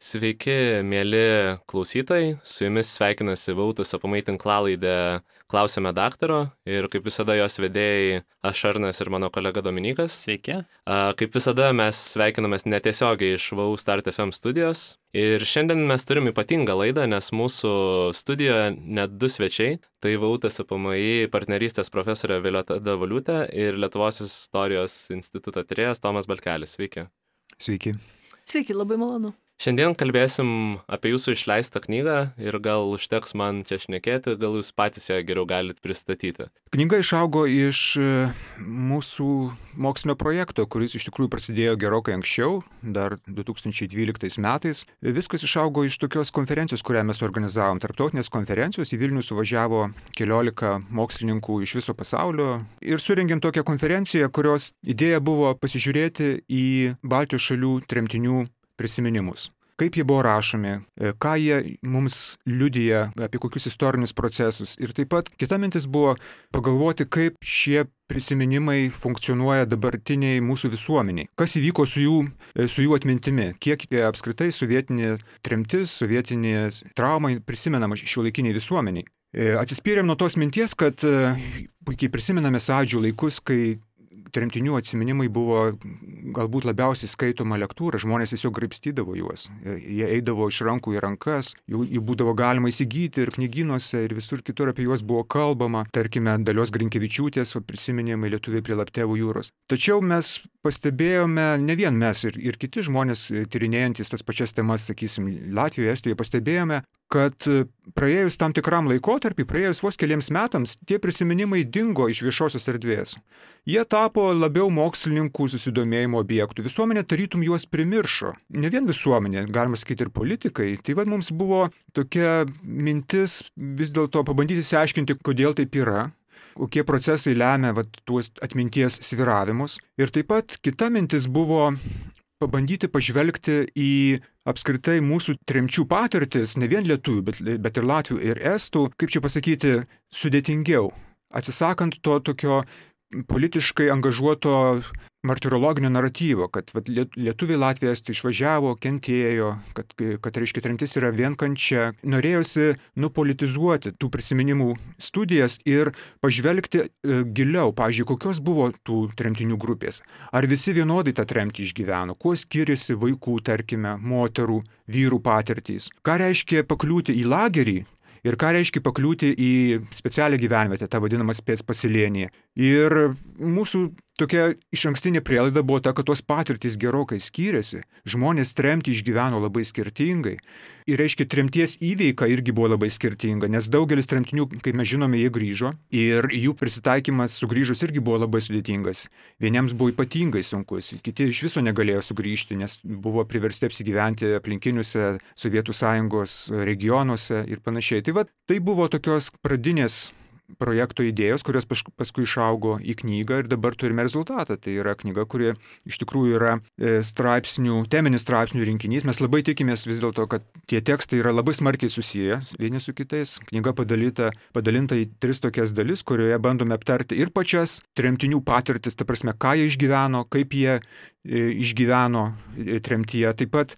Sveiki, mėly klausytojai, su jumis sveikinasi Vautas apamai tinklalaidė Klausėme daktaro ir kaip visada jos vedėjai aš Arnas ir mano kolega Dominikas. Sveiki. Kaip visada mes sveikinamės netiesiogiai iš VAU Start FM studijos ir šiandien mes turim ypatingą laidą, nes mūsų studijoje net du svečiai - tai Vautas apamai partnerystės profesorė Viliota Davaliutė ir Lietuvos istorijos instituto tyrėjas Tomas Balkelis. Sveiki. Sveiki. Sveiki, labai malonu. Šiandien kalbėsim apie jūsų išleistą knygą ir gal užteks man čia šnekėti, gal jūs patys ją geriau galite pristatyti. Knyga išaugo iš e, mūsų mokslinio projekto, kuris iš tikrųjų prasidėjo gerokai anksčiau, dar 2012 metais. Viskas išaugo iš tokios konferencijos, kurią mes organizavom. Tarptautinės konferencijos į Vilnių suvažiavo keliolika mokslininkų iš viso pasaulio ir surengėm tokią konferenciją, kurios idėja buvo pasižiūrėti į Baltijos šalių tremtinių prisiminimus. Kaip jie buvo rašomi, e, ką jie mums liudyja apie kokius istorinius procesus. Ir taip pat kita mintis buvo pagalvoti, kaip šie prisiminimai funkcionuoja dabartiniai mūsų visuomeniai. Kas įvyko su jų, e, su jų atmintimi, kiek apskritai sovietinė tremtis, sovietinė trauma prisimenama šiuolaikiniai visuomeniai. E, atsispyrėm nuo tos minties, kad puikiai prisimename sądžių laikus, kai tremtinių atsiminimai buvo galbūt labiausiai skaitoma lektūra, žmonės tiesiog graipstydavo juos. Jie eidavo iš rankų į rankas, jų, jų būdavo galima įsigyti ir knyginuose, ir visur kitur apie juos buvo kalbama, tarkime, dalios Grinkevičiūtės prisiminimai lietuviai prie Laptevų jūros. Tačiau mes pastebėjome, ne vien mes ir, ir kiti žmonės tyrinėjantis tas pačias temas, sakysim, Latvijoje, Estijoje, pastebėjome, kad praėjus tam tikram laikotarpį, praėjus vos keliams metams, tie prisiminimai dingo iš viešosios erdvės. Jie tapo labiau mokslininkų susidomėjimo objektų. Visuomenė tarytum juos primiršo. Ne vien visuomenė, galima sakyti ir politikai. Tai vad mums buvo tokia mintis vis dėlto pabandyti įsiaiškinti, kodėl taip yra, kokie procesai lemia vat, tuos atminties sviravimus. Ir taip pat kita mintis buvo pabandyti pažvelgti į apskritai mūsų tremčių patirtis, ne vien lietuvių, bet, bet ir latvių ir estų, kaip čia pasakyti, sudėtingiau. Atsisakant to tokio politiškai angažuoto martirologinio naratyvo, kad vat, lietuviai Latvijas tai išvažiavo, kentėjo, kad, kad reiškia, tremtis yra vien kančia. Norėjosi nupolitizuoti tų prisiminimų studijas ir pažvelgti e, giliau, pažiūrėjau, kokios buvo tų tremtinių grupės. Ar visi vienodai tą tremtį išgyveno, kuo skiriasi vaikų, tarkime, moterų, vyrų patirtys. Ką reiškia pakliūti į lagerį, ir ką reiškia pakliūti į specialią gyvenvietę, tą vadinamą spės pasilienį. Ir mūsų tokia iš ankstinė prielaida buvo ta, kad tos patirtys gerokai skyrėsi, žmonės tremti išgyveno labai skirtingai. Ir reiškia, tremties įveika irgi buvo labai skirtinga, nes daugelis tremtinių, kaip mes žinome, jie grįžo ir jų prisitaikymas sugrįžus irgi buvo labai sudėtingas. Vieniems buvo ypatingai sunkus, kiti iš viso negalėjo sugrįžti, nes buvo priversti apsigyventi aplinkiniuose Sovietų sąjungos regionuose ir panašiai. Tai va, tai buvo tokios pradinės projekto idėjos, kurios paskui išaugo į knygą ir dabar turime rezultatą. Tai yra knyga, kuri iš tikrųjų yra e, straipsnių, teminis straipsnių rinkinys. Mes labai tikimės vis dėlto, kad tie tekstai yra labai smarkiai susiję vieni su kitais. Knyga padalyta, padalinta į tris tokias dalis, kurioje bandome aptarti ir pačias tremtinių patirtis, ta prasme, ką jie išgyveno, kaip jie e, išgyveno e, tremtyje. Taip pat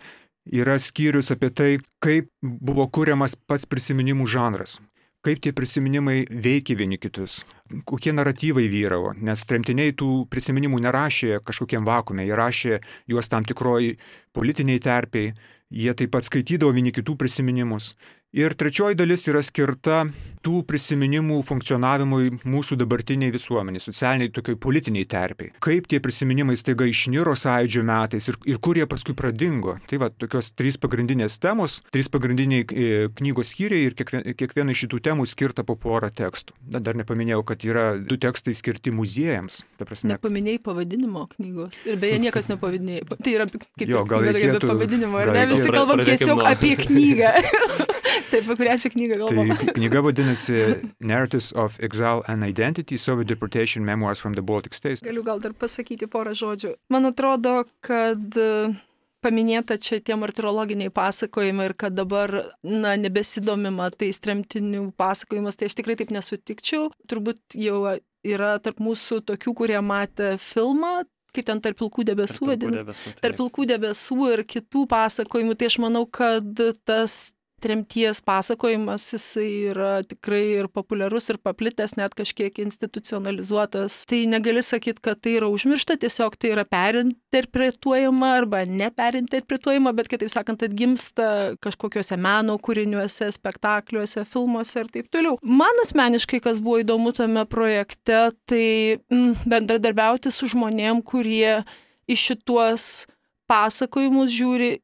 yra skyrius apie tai, kaip buvo kuriamas pats prisiminimų žanras kaip tie prisiminimai veikia vieni kitus, kokie naratyvai vyravo, nes tremtiniai tų prisiminimų nerašė kažkokiem vakume, jie rašė juos tam tikroj politiniai terpiai, jie taip pat skaitydavo vieni kitų prisiminimus. Ir trečioji dalis yra skirta tų prisiminimų funkcionavimui mūsų dabartiniai visuomeniai, socialiniai, tokiai politiniai terpiai. Kaip tie prisiminimai staiga išniro sąidžio metais ir, ir kur jie paskui pradingo. Tai va, tokios trys pagrindinės temos, trys pagrindiniai e, knygos skyriai ir kiekviena, kiekviena iš šitų temų skirta po porą tekstų. Na, dar nepaminėjau, kad yra du tekstai skirti muziejams. Prasme... Nepaminėjai pavadinimo knygos. Ir beje, niekas nepavadinėjai. Tai yra kaip jo, gal reikėtų, pavadinimo, ar ne? Visi kalbam tiesiog apie knygą. Taip, apie kurią čia knygą galvoju. Tai knyga vadinasi Narratives of Exile and Identity, Soviet Deportation Memoirs from the Baltic States. Galiu gal dar pasakyti porą žodžių. Man atrodo, kad e, paminėta čia tie martirologiniai pasakojimai ir kad dabar, na, nebesidomima tais tremtinių pasakojimas, tai aš tikrai taip nesutikčiau. Turbūt jau yra tarp mūsų tokių, kurie matė filmą kaip ten tarp pilkų debesų vadinasi, tarp pilkų debesų ir kitų pasakojimų, tai aš manau, kad tas tremties pasakojimas, jisai yra tikrai ir populiarus, ir paplitęs, net kažkiek institucionalizuotas. Tai negali sakyti, kad tai yra užmiršta, tiesiog tai yra perinterpretuojama arba neperinterpretuojama, bet kitaip sakant, atgimsta kažkokiuose meno kūriniuose, spektakliuose, filmuose ir taip toliau. Man asmeniškai, kas buvo įdomu tame projekte, tai mm, bendradarbiauti su žmonėm, kurie iš šituos pasakojimus žiūri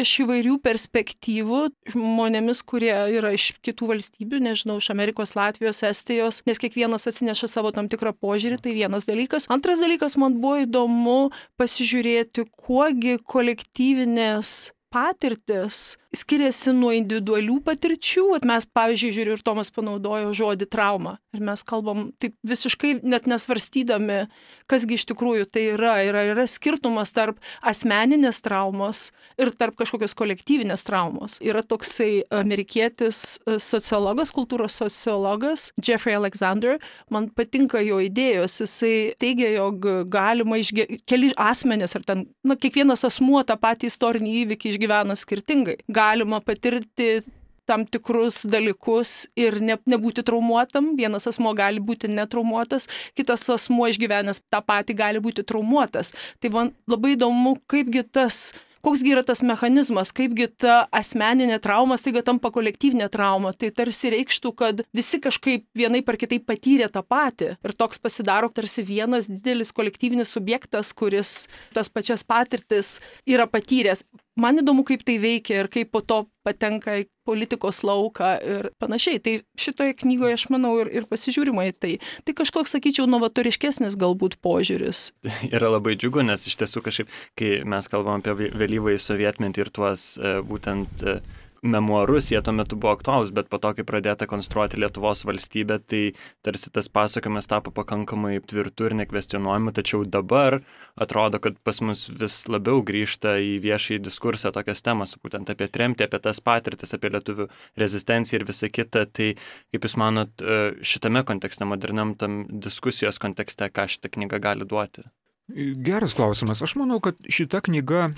iš įvairių perspektyvų žmonėmis, kurie yra iš kitų valstybių, nežinau, iš Amerikos, Latvijos, Estijos, nes kiekvienas atsineša savo tam tikrą požiūrį, tai vienas dalykas. Antras dalykas, man buvo įdomu pasižiūrėti, kuogi kolektyvinės patirtis skiriasi nuo individualių patirčių. At mes, pavyzdžiui, žiūriu, ir Tomas panaudojo žodį trauma. Ir mes kalbam taip visiškai net nesvarstydami, kasgi iš tikrųjų tai yra. Yra, yra skirtumas tarp asmeninės traumos ir tarp kažkokios kolektyvinės traumos. Yra toksai amerikietis e, sociologas, kultūros sociologas, Jeffrey Alexander. Man patinka jo idėjos. Jisai teigia, jog galima išgyventi keli asmenės ar ten, na, kiekvienas asmuo tą patį istorinį įvykį išgyvena skirtingai galima patirti tam tikrus dalykus ir ne, nebūti traumuotam. Vienas asmo gali būti netraumuotas, kitas asmo išgyvenęs tą patį gali būti traumuotas. Tai man labai įdomu, kaipgi tas koksgi yra tas mechanizmas, kaipgi ta asmeninė trauma staiga tampa kolektyvinė trauma. Tai tarsi reikštų, kad visi kažkaip vienai par kitaip patyrė tą patį. Ir toks pasidaro tarsi vienas didelis kolektyvinis subjektas, kuris tas pačias patirtis yra patyręs man įdomu, kaip tai veikia ir kaip po to patenka į politikos lauką ir panašiai. Tai šitoje knygoje aš manau ir, ir pasižiūrima į tai. Tai kažkoks, sakyčiau, novatoriškesnis galbūt požiūris. Yra labai džiugu, nes iš tiesų kažkaip, kai mes kalbam apie vėlyvąjį sovietmetį ir tuos e, būtent e, memuarus, jie tuo metu buvo aktualūs, bet po to, kai pradėta konstruoti Lietuvos valstybę, tai tarsi tas pasakojimas tapo pakankamai tvirtu ir nekvestionuojamu, tačiau dabar atrodo, kad pas mus vis labiau grįžta į viešąjį diskursą tokias temas, būtent apie tremtį, apie tas patirtis, apie lietuvių rezistenciją ir visą kitą. Tai kaip Jūs manot, e, šitame kontekste, moderniam tam diskusijos kontekste, ką šitą knygą gali duoti? Geras klausimas. Aš manau, kad šita knyga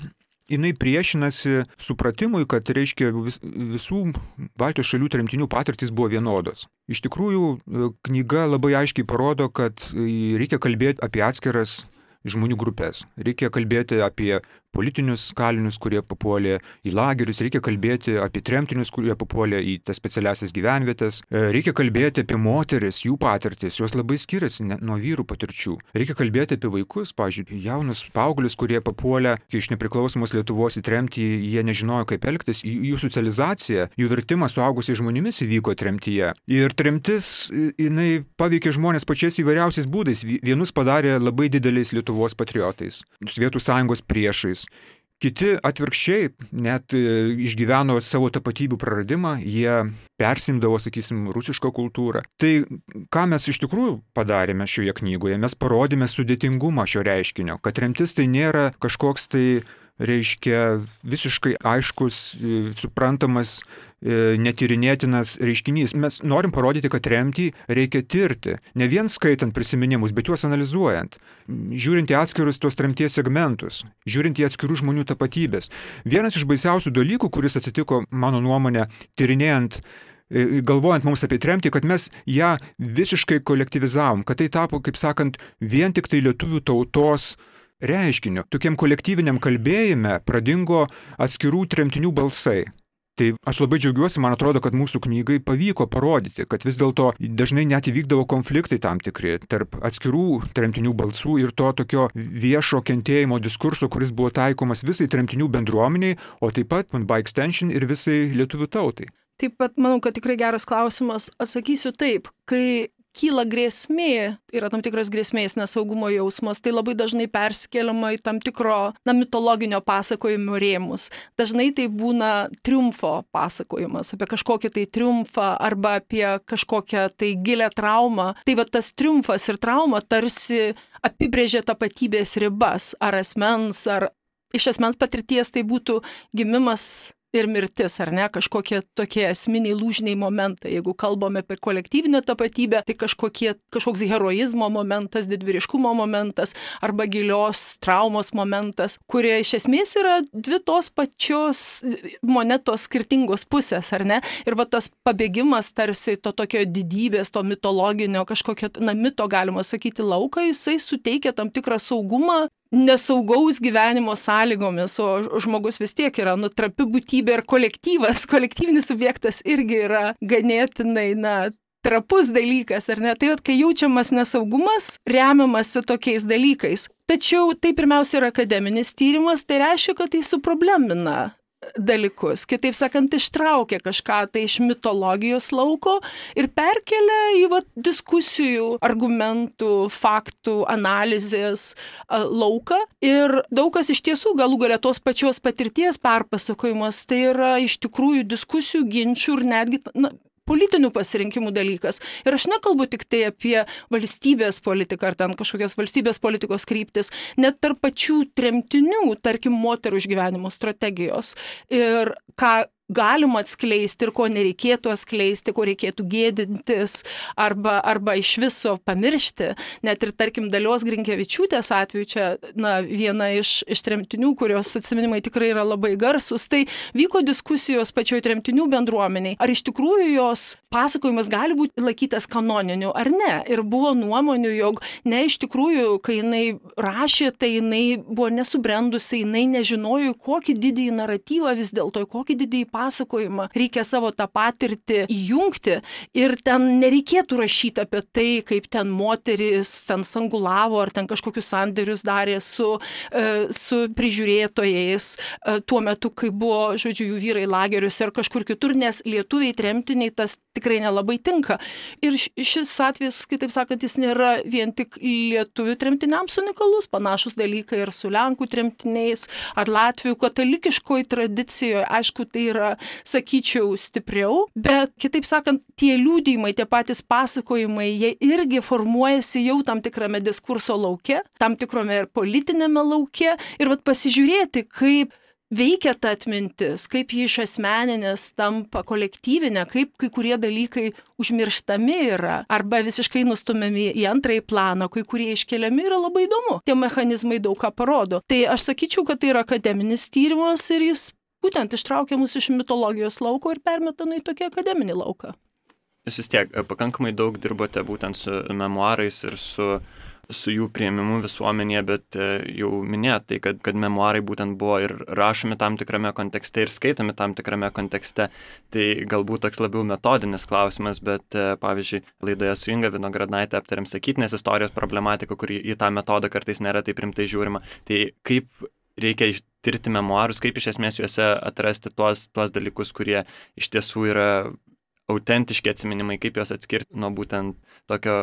jinai priešinasi supratimui, kad reiškia vis, visų Baltijos šalių tremtinių patirtis buvo vienodos. Iš tikrųjų, knyga labai aiškiai parodo, kad reikia kalbėti apie atskiras žmonių grupės. Reikia kalbėti apie politinius kalinius, kurie papuolė į lagerius, reikia kalbėti apie tremtinius, kurie papuolė į tas specialiasias gyvenvietės, e, reikia kalbėti apie moteris, jų patirtis, jos labai skiriasi nuo vyrų patirčių. Reikia kalbėti apie vaikus, pavyzdžiui, jaunus paauglius, kurie papuolė iš nepriklausomos Lietuvos į tremtį, jie nežinojo, kaip elgtis, jų socializacija, jų vertimas suaugusiais žmonėmis įvyko tremtyje. Ir tremtis, jinai paveikė žmonės pačiais įvairiausiais būdais. Vienus padarė labai dideliais Lietuvos patriotais, Sovietų sąjungos priešais, Kiti atvirkščiai net e, išgyveno savo tapatybių praradimą, jie persimdavo, sakysim, rusišką kultūrą. Tai ką mes iš tikrųjų padarėme šioje knygoje, mes parodėme sudėtingumą šio reiškinio, kad remtis tai nėra kažkoks tai reiškia visiškai aiškus, e, suprantamas, e, netyrinėtinas reiškinys. Mes norim parodyti, kad remtį reikia tirti, ne vien skaitant prisiminimus, bet juos analizuojant, žiūrint į atskirus tos tremties segmentus, žiūrint į atskirų žmonių tapatybės. Vienas iš baisiausių dalykų, kuris atsitiko, mano nuomonė, tyrinėjant e, galvojant mums apie tremtį, kad mes ją visiškai kolektivizavom, kad tai tapo, kaip sakant, vien tik tai lietuvių tautos reiškiniu. Tokiam kolektyviniam kalbėjime pradingo atskirų tremtinių balsai. Tai aš labai džiaugiuosi, man atrodo, kad mūsų knygai pavyko parodyti, kad vis dėlto dažnai net įvykdavo konfliktai tam tikri tarp atskirų tremtinių balsų ir to tokio viešo kentėjimo diskurso, kuris buvo taikomas visai tremtinių bendruomeniai, o taip pat, by extension, ir visai lietuvių tautai. Taip pat manau, kad tikrai geras klausimas. Atsakysiu taip, kai kyla grėsmė, yra tam tikras grėsmės nesaugumo jausmas, tai labai dažnai persikeliama į tam tikro na, mitologinio pasakojimo rėmus. Dažnai tai būna triumfo pasakojimas, apie kažkokį tai triumfą arba apie kažkokią tai gilę traumą. Tai va tas triumfas ir trauma tarsi apibrėžia tapatybės ribas, ar asmens, ar iš asmens patirties tai būtų gimimas ir mirtis, ar ne, kažkokie tokie esminiai lūžiniai momentai. Jeigu kalbame apie kolektyvinę tapatybę, tai kažkokie, kažkoks heroizmo momentas, didvyriškumo momentas arba gilios traumos momentas, kurie iš esmės yra dvi tos pačios monetos skirtingos pusės, ar ne? Ir va tas pabėgimas tarsi to tokio didybės, to mitologinio, kažkokio, na, mito galima sakyti, lauką, jisai suteikia tam tikrą saugumą nesaugaus gyvenimo sąlygomis, o žmogus vis tiek yra nutrapi būtybė ir kolektyvas, kolektyvinis subjektas irgi yra ganėtinai, na, trapus dalykas, ar ne? Tai, kai jaučiamas nesaugumas, remiamasi tokiais dalykais. Tačiau tai pirmiausia yra akademinis tyrimas, tai reiškia, kad tai suproblemina dalykus. Kitaip sakant, ištraukia kažką tai iš mitologijos lauko ir perkelia į va, diskusijų, argumentų, faktų, analizės lauką. Ir daug kas iš tiesų galų galę tos pačios patirties perpasakojimas, tai yra iš tikrųjų diskusijų, ginčių ir netgi na, politinių pasirinkimų dalykas. Ir aš nekalbu tik tai apie valstybės politiką ar ten kažkokias valstybės politikos kryptis, net tarp pačių tremtinių, tarkim, moterų išgyvenimo strategijos. Ir ką galima atskleisti ir ko nereikėtų atskleisti, ko reikėtų gėdintis arba, arba iš viso pamiršti. Net ir, tarkim, dalios Grinkievičiūtės atveju, čia na, viena iš, iš tremtinių, kurios atsiminimai tikrai yra labai garsus, tai vyko diskusijos pačioje tremtinių bendruomeniai, ar iš tikrųjų jos pasakojimas gali būti laikytas kanoniniu ar ne. Ir buvo nuomonių, jog ne iš tikrųjų, kai jinai rašė, tai jinai buvo nesubrendusi, jinai nežinojo, kokį didįjį naratyvą vis dėlto, kokį didįjį pasakojimą, reikia savo tą patirtį įjungti ir ten nereikėtų rašyti apie tai, kaip ten moteris ten sangulavo ar ten kažkokius sandėrius darė su, e, su prižiūrėtojais e, tuo metu, kai buvo, žodžiu, jų vyrai lageriuose ar kažkur kitur, nes lietuviai tremtiniai tas tikrai nelabai tinka. Ir šis atvejis, kitaip sakant, jis nėra vien tik lietuvių tremtiniams unikalus, panašus dalykai ir su lenkų tremtiniais ar latvių katalikiškoji tradicijoje, aišku, tai yra yra, sakyčiau, stipriau, bet kitaip sakant, tie liūdėjimai, tie patys pasakojimai, jie irgi formuojasi jau tam tikrame diskurso lauke, tam tikrame ir politinėme lauke ir vat pasižiūrėti, kaip veikia ta atmintis, kaip ji iš asmeninės tampa kolektyvinė, kaip kai kurie dalykai užmirštami yra arba visiškai nustumiami į antrąjį planą, kai kurie iškeliami yra labai įdomu. Tie mechanizmai daug ką parodo. Tai aš sakyčiau, kad tai yra akademinis tyrimas ir jis būtent ištraukia mus iš mitologijos lauko ir permeta į tokį akademinį lauką. Jūs vis tiek e, pakankamai daug dirbote būtent su memoarais ir su, su jų prieimimu visuomenėje, bet e, jau minėjote tai, kad, kad memoarai būtent buvo ir rašomi tam tikrame kontekste ir skaitomi tam tikrame kontekste. Tai galbūt toks labiau metodinis klausimas, bet e, pavyzdžiui, laidoje su Inga Vinogradnaitė aptarėm sakytinės istorijos problematiką, kur į tą metodą kartais nėra taip rimtai žiūrima. Tai kaip reikia tirti memoarus, kaip iš esmės juose atrasti tuos, tuos dalykus, kurie iš tiesų yra autentiški atsiminimai, kaip juos atskirti nuo būtent tokio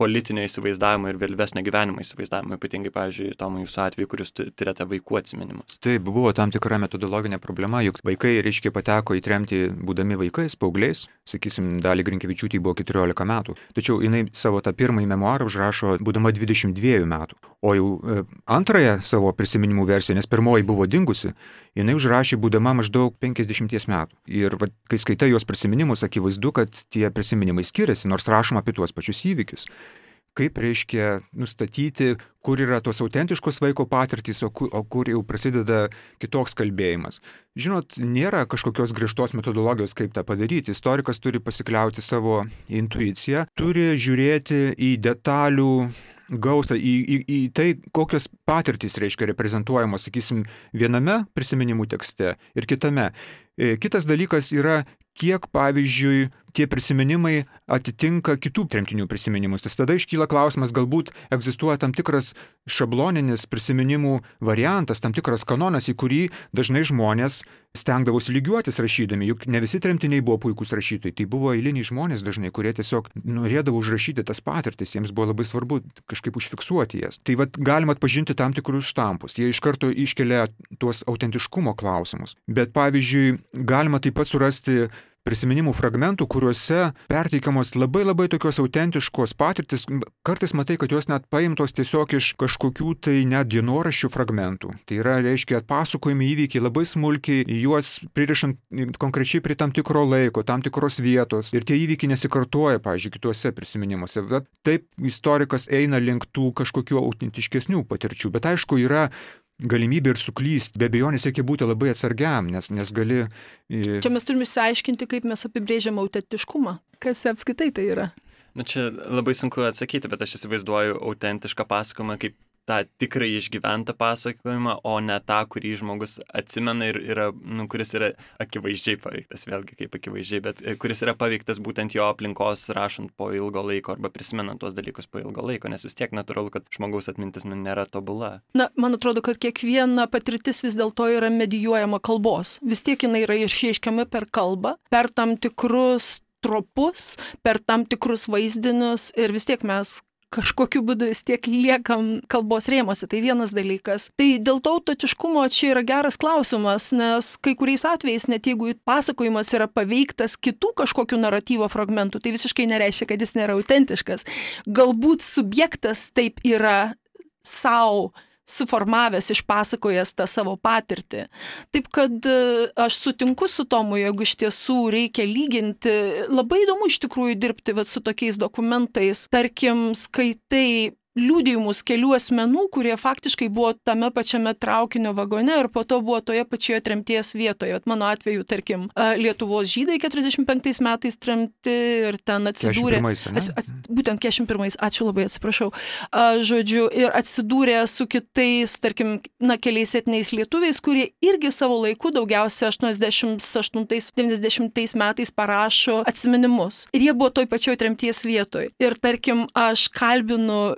politinio įsivaizdavimo ir vėlesnio gyvenimo įsivaizdavimo, ypatingai, pavyzdžiui, Tomo jūsų atveju, kuris turite vaikų atsiminimus. Taip, buvo tam tikra metodologinė problema, juk vaikai, reiškia, pateko į tremtį būdami vaikais, paaugliais, sakysim, dalį Grinkevičiūtį buvo 14 metų, tačiau jinai savo tą pirmąjį memoarą užrašo būdama 22 metų, o jau e, antrąją savo prisiminimų versiją, nes pirmoji buvo dingusi, jinai užrašė būdama maždaug 50 metų. Ir va, kai skaitai jos prisiminimus, akivaizdu, kad tie prisiminimai skiriasi, nors rašoma apie tuos pačius įvykius kaip reiškia nustatyti, kur yra tos autentiškos vaiko patirtys, o kur, o kur jau prasideda kitoks kalbėjimas. Žinot, nėra kažkokios griežtos metodologijos, kaip tą padaryti. Istorikas turi pasikliauti savo intuiciją, turi žiūrėti į detalių gausą, į, į, į tai, kokios patirtys reiškia reprezentuojamos, sakysim, viename prisiminimų tekste ir kitame. E, kitas dalykas yra, kiek, pavyzdžiui, tie prisiminimai atitinka kitų tremtinių prisiminimus. Tai tada iškyla klausimas, galbūt egzistuoja tam tikras šabloninis prisiminimų variantas, tam tikras kanonas, į kurį dažnai žmonės stengdavosi lygiuotis rašydami, juk ne visi tremtiniai buvo puikūs rašytojai, tai buvo eiliniai žmonės dažnai, kurie tiesiog norėdavo užrašyti tas patirtis, jiems buvo labai svarbu kažkaip užfiksuoti jas. Tai vad galima atpažinti tam tikrus štampus, jie iš karto iškelia tuos autentiškumo klausimus. Bet pavyzdžiui, galima taip pat surasti prisiminimų fragmentų, kuriuose perteikiamos labai labai tokios autentiškos patirtis. Kartais matai, kad jos net paimtos tiesiog iš kažkokių tai net dienoraščių fragmentų. Tai yra, reiškia, atpasakojami įvykiai labai smulkiai, juos pririšant konkrečiai prie tam tikro laiko, tam tikros vietos. Ir tie įvykiai nesikartoja, pavyzdžiui, kituose prisiminimuose. Bet taip istorikas eina link tų kažkokių autentiškesnių patirčių. Bet aišku, yra galimybė ir suklysti. Be abejonės reikia būti labai atsargiam, nes, nes gali... Čia mes turime išsiaiškinti, kaip mes apibrėžiam autentiškumą. Kas apskaitai tai yra? Na čia labai sunku atsakyti, bet aš įsivaizduoju autentišką pasakojimą kaip tą tikrai išgyventą pasakojimą, o ne tą, kurį žmogus atsimena ir yra, nu, kuris yra akivaizdžiai paveiktas, vėlgi kaip akivaizdžiai, bet e, kuris yra paveiktas būtent jo aplinkos rašant po ilgo laiko arba prisimenant tuos dalykus po ilgo laiko, nes vis tiek natūralu, kad žmogaus atmintis nu, nėra tobula. Na, man atrodo, kad kiekviena patirtis vis dėlto yra medijuojama kalbos. Vis tiek jinai yra išreiškiama per kalbą, per tam tikrus tropus, per tam tikrus vaizdinius ir vis tiek mes kažkokiu būdu vis tiek liekam kalbos rėmose. Tai vienas dalykas. Tai dėl to autentiškumo čia yra geras klausimas, nes kai kuriais atvejais, net jeigu pasakojimas yra paveiktas kitų kažkokių naratyvo fragmentų, tai visiškai nereiškia, kad jis nėra autentiškas. Galbūt subjektas taip yra savo suformavęs, išpasakojęs tą savo patirtį. Taip kad e, aš sutinku su Tomu, jeigu iš tiesų reikia lyginti, labai įdomu iš tikrųjų dirbti vat, su tokiais dokumentais. Tarkim, skaitai liūdėjimus kelių asmenų, kurie faktiškai buvo tame pačiame traukinio vagone ir po to buvo toje pačioje tremties vietoje. At mano atveju, tarkim, Lietuvos žydai 45 metais tremti ir ten atsidūrė. Ats, ats, būtent 41, ačiū labai, atsiprašau. Žodžiu, ir atsidūrė su kitais, tarkim, na, keliais etiniais lietuviais, kurie irgi savo laiku daugiausia 88-90 metais parašo atsiminimus. Ir jie buvo toj pačioj tremties vietoje. Ir tarkim, aš kalbinu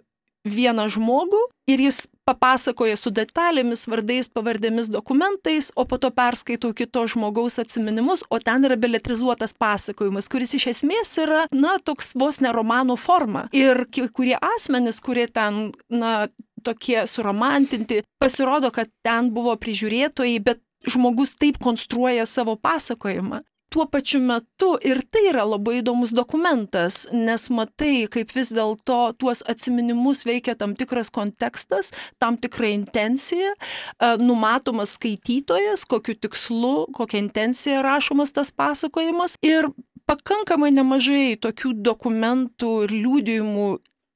vieną žmogų ir jis papasakoja su detalėmis, vardais, pavardėmis, dokumentais, o po to perskaitau kito žmogaus atsiminimus, o ten yra beletrizuotas pasakojimas, kuris iš esmės yra, na, toks vos ne romano forma. Ir kurie asmenys, kurie ten, na, tokie suromantinti, pasirodo, kad ten buvo prižiūrėtojai, bet žmogus taip konstruoja savo pasakojimą tuo pačiu metu ir tai yra labai įdomus dokumentas, nes matai, kaip vis dėlto tuos atminimus veikia tam tikras kontekstas, tam tikra intencija, e, numatomas skaitytojas, kokiu tikslu, kokia intencija rašomas tas pasakojimas. Ir pakankamai nemažai tokių dokumentų ir liūdėjimų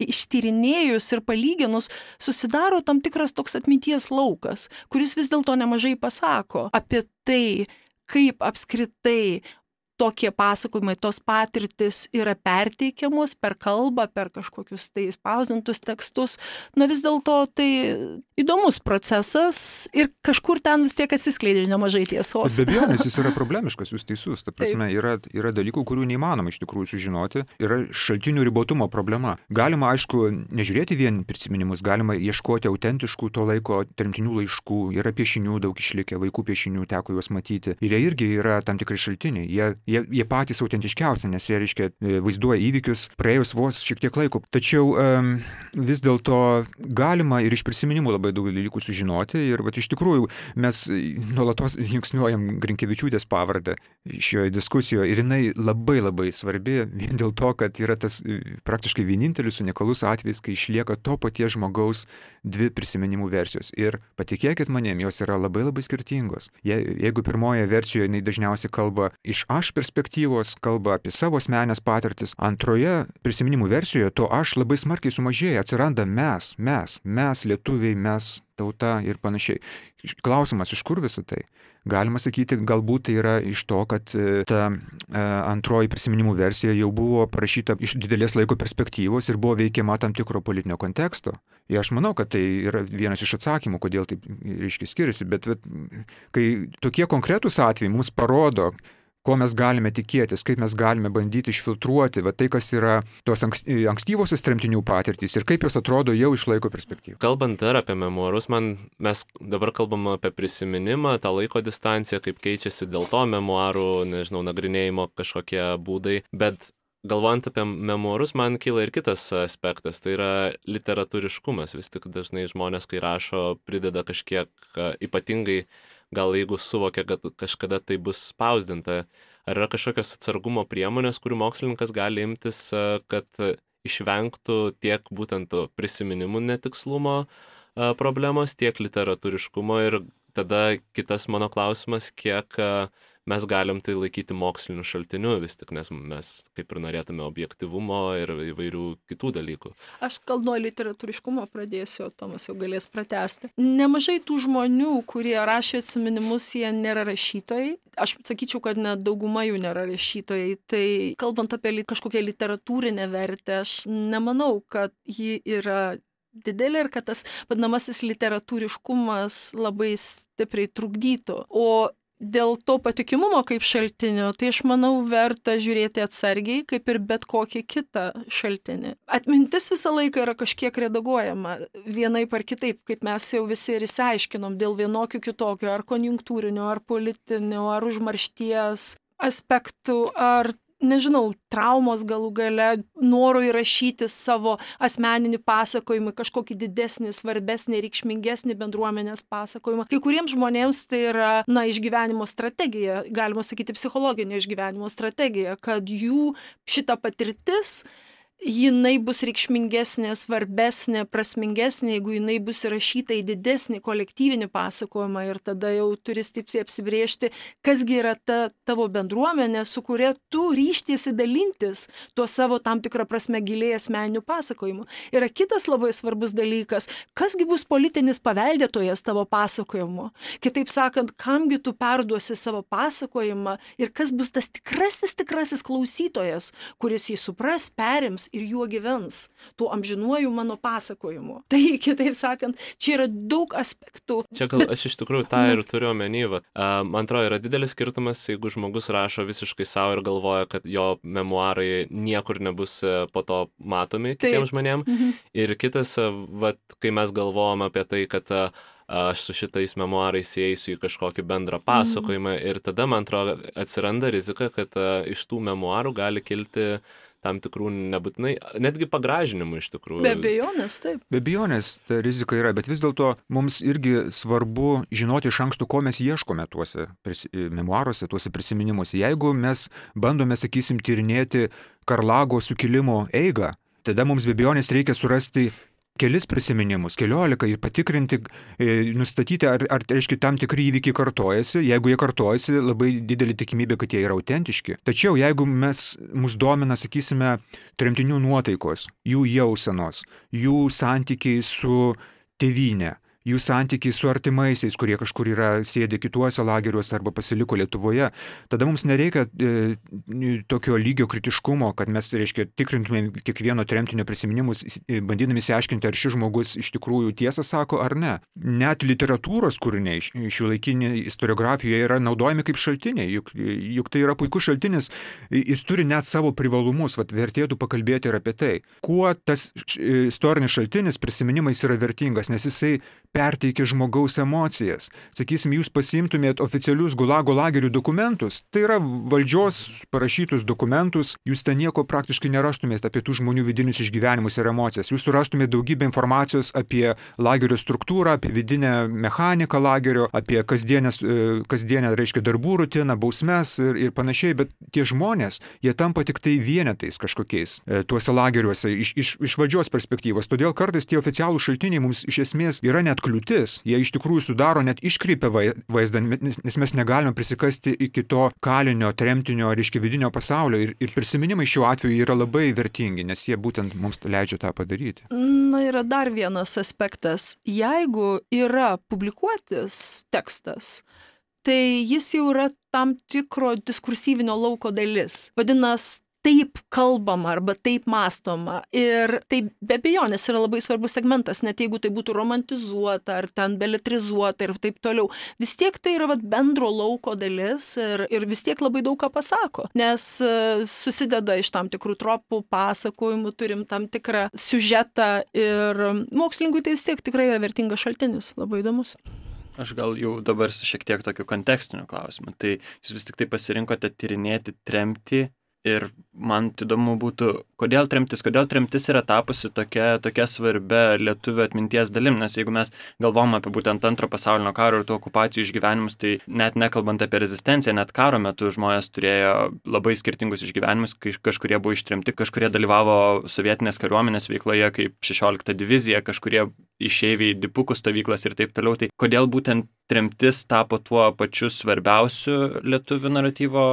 ištyrinėjus ir palyginus, susidaro tam tikras toks atminties laukas, kuris vis dėlto nemažai pasako apie tai, kaip apskritai tokie pasakojimai, tos patirtis yra perteikiamos per kalbą, per kažkokius tai spausdintus tekstus. Na vis dėlto tai įdomus procesas ir kažkur ten vis tiek atsiskleidžia nemažai tiesos. Be abejonės jis yra problemiškas, jūs teisus. Ta prasme, yra, yra dalykų, kurių neįmanoma iš tikrųjų sužinoti. Yra šaltinių ribotumo problema. Galima, aišku, nežiūrėti vien prisiminimus, galima ieškoti autentiškų to laiko tremtinių laiškų. Yra piešinių daug išlikę, vaikų piešinių teko juos matyti. Ir jie irgi yra tam tikrai šaltiniai. Jie jie, jie patys autentiškiausi, nes jie, reiškia, e, vaizduoja įvykius praėjus vos šiek tiek laiko. Tačiau um, vis dėlto galima ir iš prisiminimų labai daug dalykų sužinoti. Ir vat, iš tikrųjų mes nuolatos linksniuojam Grinkevičiūtės pavardę šioje diskusijoje. Ir jinai labai labai svarbi vien dėl to, kad yra tas e, praktiškai vienintelis unikalus atvejis, kai išlieka to paties žmogaus dvi prisiminimų versijos. Ir patikėkit manim, jos yra labai labai skirtingos. Je, jeigu pirmoje versijoje jinai dažniausiai kalba iš aš perspektyvos, kalba apie savo asmenės patirtis. Antroje prisiminimų versijoje to aš labai smarkiai sumažėja, atsiranda mes, mes, mes lietuviai, mes tauta ir panašiai. Klausimas, iš kur visą tai? Galima sakyti, galbūt tai yra iš to, kad e, ta e, antroji prisiminimų versija jau buvo parašyta iš didelės laiko perspektyvos ir buvo veikiama tam tikro politinio konteksto. Ir aš manau, kad tai yra vienas iš atsakymų, kodėl taip, reiškia, skiriasi. Bet, bet kai tokie konkretūs atvejai mums parodo, ko mes galime tikėtis, kaip mes galime bandyti išfiltruoti va, tai, kas yra tos ankstyvosios tremtinių patirtys ir kaip jos atrodo jau iš laiko perspektyvos. Kalbant dar apie memoarus, man mes dabar kalbam apie prisiminimą, tą laiko distanciją, kaip keičiasi dėl to memoarų, nežinau, nagrinėjimo kažkokie būdai, bet galvojant apie memoarus, man kyla ir kitas aspektas, tai yra literatūriškumas. Vis tik dažnai žmonės, kai rašo, prideda kažkiek ypatingai gal jeigu suvokia, kad kažkada tai bus spausdinta, ar yra kažkokios atsargumo priemonės, kurių mokslininkas gali imtis, kad išvengtų tiek būtent prisiminimų netikslumo problemos, tiek literatūriškumo ir tada kitas mano klausimas, kiek mes galim tai laikyti moksliniu šaltiniu vis tik, nes mes kaip ir norėtume objektivumo ir įvairių kitų dalykų. Aš gal nuo literatūriškumo pradėsiu, Tomas jau galės pratesti. Nemažai tų žmonių, kurie rašė atsiminimus, jie nėra rašytojai. Aš sakyčiau, kad net dauguma jų nėra rašytojai. Tai kalbant apie kažkokią literatūrinę vertę, aš nemanau, kad ji yra didelė ir kad tas vadinamasis literatūriškumas labai stipriai trukdytų. O dėl to patikimumo kaip šaltinio, tai aš manau verta žiūrėti atsargiai, kaip ir bet kokį kitą šaltinį. Atmintis visą laiką yra kažkiek redaguojama, vienai par kitaip, kaip mes jau visi ir įsiaiškinom, dėl vienokių kitokių, ar konjunktūrinio, ar politinio, ar užmaršties aspektų, ar nežinau, traumos galų gale, noro įrašyti savo asmeninį pasakojimą, kažkokį didesnį, svarbesnį, reikšmingesnį bendruomenės pasakojimą. Kai kuriems žmonėms tai yra, na, išgyvenimo strategija, galima sakyti, psichologinė išgyvenimo strategija, kad jų šita patirtis jinai bus reikšmingesnė, svarbesnė, prasmingesnė, jeigu jinai bus įrašyta į didesnį kolektyvinį pasakojimą ir tada jau turi stipsiai apsibriežti, kasgi yra ta tavo bendruomenė, su kuria tu ryštiesi dalintis tuo savo tam tikrą prasme giliai asmeniniu pasakojimu. Yra kitas labai svarbus dalykas, kasgi bus politinis paveldėtojas tavo pasakojimo. Kitaip sakant, kamgi tu perduosi savo pasakojimą ir kas bus tas tikrasis, tikrasis klausytojas, kuris jį supras, perims ir juo gyvens, tuo amžinuoju mano pasakojimu. Tai, kitaip sakant, čia yra daug aspektų. Čia gal aš iš tikrųjų tą ir turiu omeny, va. man atrodo, yra didelis skirtumas, jeigu žmogus rašo visiškai savo ir galvoja, kad jo memoarai niekur nebus e, po to matomi kitiems žmonėms. Mhm. Ir kitas, e, va, kai mes galvojam apie tai, kad aš su šitais memoarais įeisiu į kažkokį bendrą pasakojimą mm. ir tada, man atrodo, atsiranda rizika, kad iš tų memoarų gali kilti tam tikrų nebūtinai, netgi pagražinimų iš tikrųjų. Be abejonės, taip. Be abejonės ta rizika yra, bet vis dėlto mums irgi svarbu žinoti iš anksto, ko mes ieškome tuose memoaruose, tuose prisiminimuose. Jeigu mes bandome, sakysim, tyrinėti Karlago sukilimo eigą, tada mums be abejonės reikia surasti kelis prisiminimus, keliolika ir patikrinti, e, nustatyti, ar, ar reiškia tam tikri įvykiai kartojasi. Jeigu jie kartojasi, labai didelį tikimybė, kad jie yra autentiški. Tačiau jeigu mes, mus domina, sakysime, tremtinių nuotaikos, jų jausenos, jų santykiai su tėvynė, jų santykiai su artimaisiais, kurie kažkur yra sėdė kituose lageriuose arba pasiliko Lietuvoje, tada mums nereikia e, tokio lygio kritiškumo, kad mes, reiškia, tikrintumėm kiekvieno tremtinio prisiminimus, bandydami įsiaiškinti, ar šis žmogus iš tikrųjų tiesą sako ar ne. Net literatūros kūriniai šių laikinė istoriografijoje yra naudojami kaip šaltiniai, juk, juk tai yra puikus šaltinis, jis turi net savo privalumus, vat, vertėtų pakalbėti ir apie tai. Kuo tas istorinis šaltinis prisiminimais yra vertingas, nes jisai perteikia žmogaus emocijas. Sakysim, jūs pasimtumėt oficialius Gulago lagerių dokumentus, tai yra valdžios parašytus dokumentus, jūs ten nieko praktiškai nerastumėt apie tų žmonių vidinius išgyvenimus ir emocijas. Jūs surastumėt daugybę informacijos apie lagerio struktūrą, apie vidinę mechaniką lagerio, apie kasdienę, kasdienę reiškia, darbų rutiną, bausmes ir, ir panašiai, bet tie žmonės, jie tampa tik tai vienetais kažkokiais e, tuose lageriuose iš, iš, iš valdžios perspektyvos. Todėl kartais tie oficialūs šaltiniai mums iš esmės yra net kliūtis. Jie iš tikrųjų sudaro net iškreipę vaizdą, nes mes negalime prisikasti iki to kalinio, tremtinio, reiškia vidinio pasaulio. Ir, ir prisiminimai šiuo atveju yra labai vertingi, nes jie būtent mums leidžia tą padaryti. Na, yra dar vienas aspektas. Jeigu yra publikuotis tekstas, tai jis jau yra tam tikro diskursyvinio lauko dalis. Vadinasi, taip kalbama arba taip mąstoma. Ir tai be abejonės yra labai svarbus segmentas, net jeigu tai būtų romantizuota ar ten beletrizuota ir taip toliau. Vis tiek tai yra vat, bendro lauko dalis ir, ir vis tiek labai daug ką pasako, nes e, susideda iš tam tikrų tropų, pasakojimų, turim tam tikrą siužetą ir mokslininkui tai vis tiek tikrai yra vertingas šaltinis, labai įdomus. Aš gal jau dabar su šiek tiek tokiu kontekstiniu klausimu. Tai jūs vis tik tai pasirinkote tyrinėti tremtį Ir man įdomu būtų, kodėl tremtis, kodėl tremtis yra tapusi tokia, tokia svarbia lietuvių atminties dalim, nes jeigu mes galvom apie būtent antro pasaulinio karo ir tų okupacijų išgyvenimus, tai net nekalbant apie rezistenciją, net karo metu žmonės turėjo labai skirtingus išgyvenimus, kažkurie buvo ištremti, kažkurie dalyvavo sovietinės kariuomenės veikloje kaip 16 divizija, kažkurie išeiviai dipukų stovyklas ir taip toliau. Tai kodėl būtent tremtis tapo tuo pačiu svarbiausiu lietuvių naratyvo,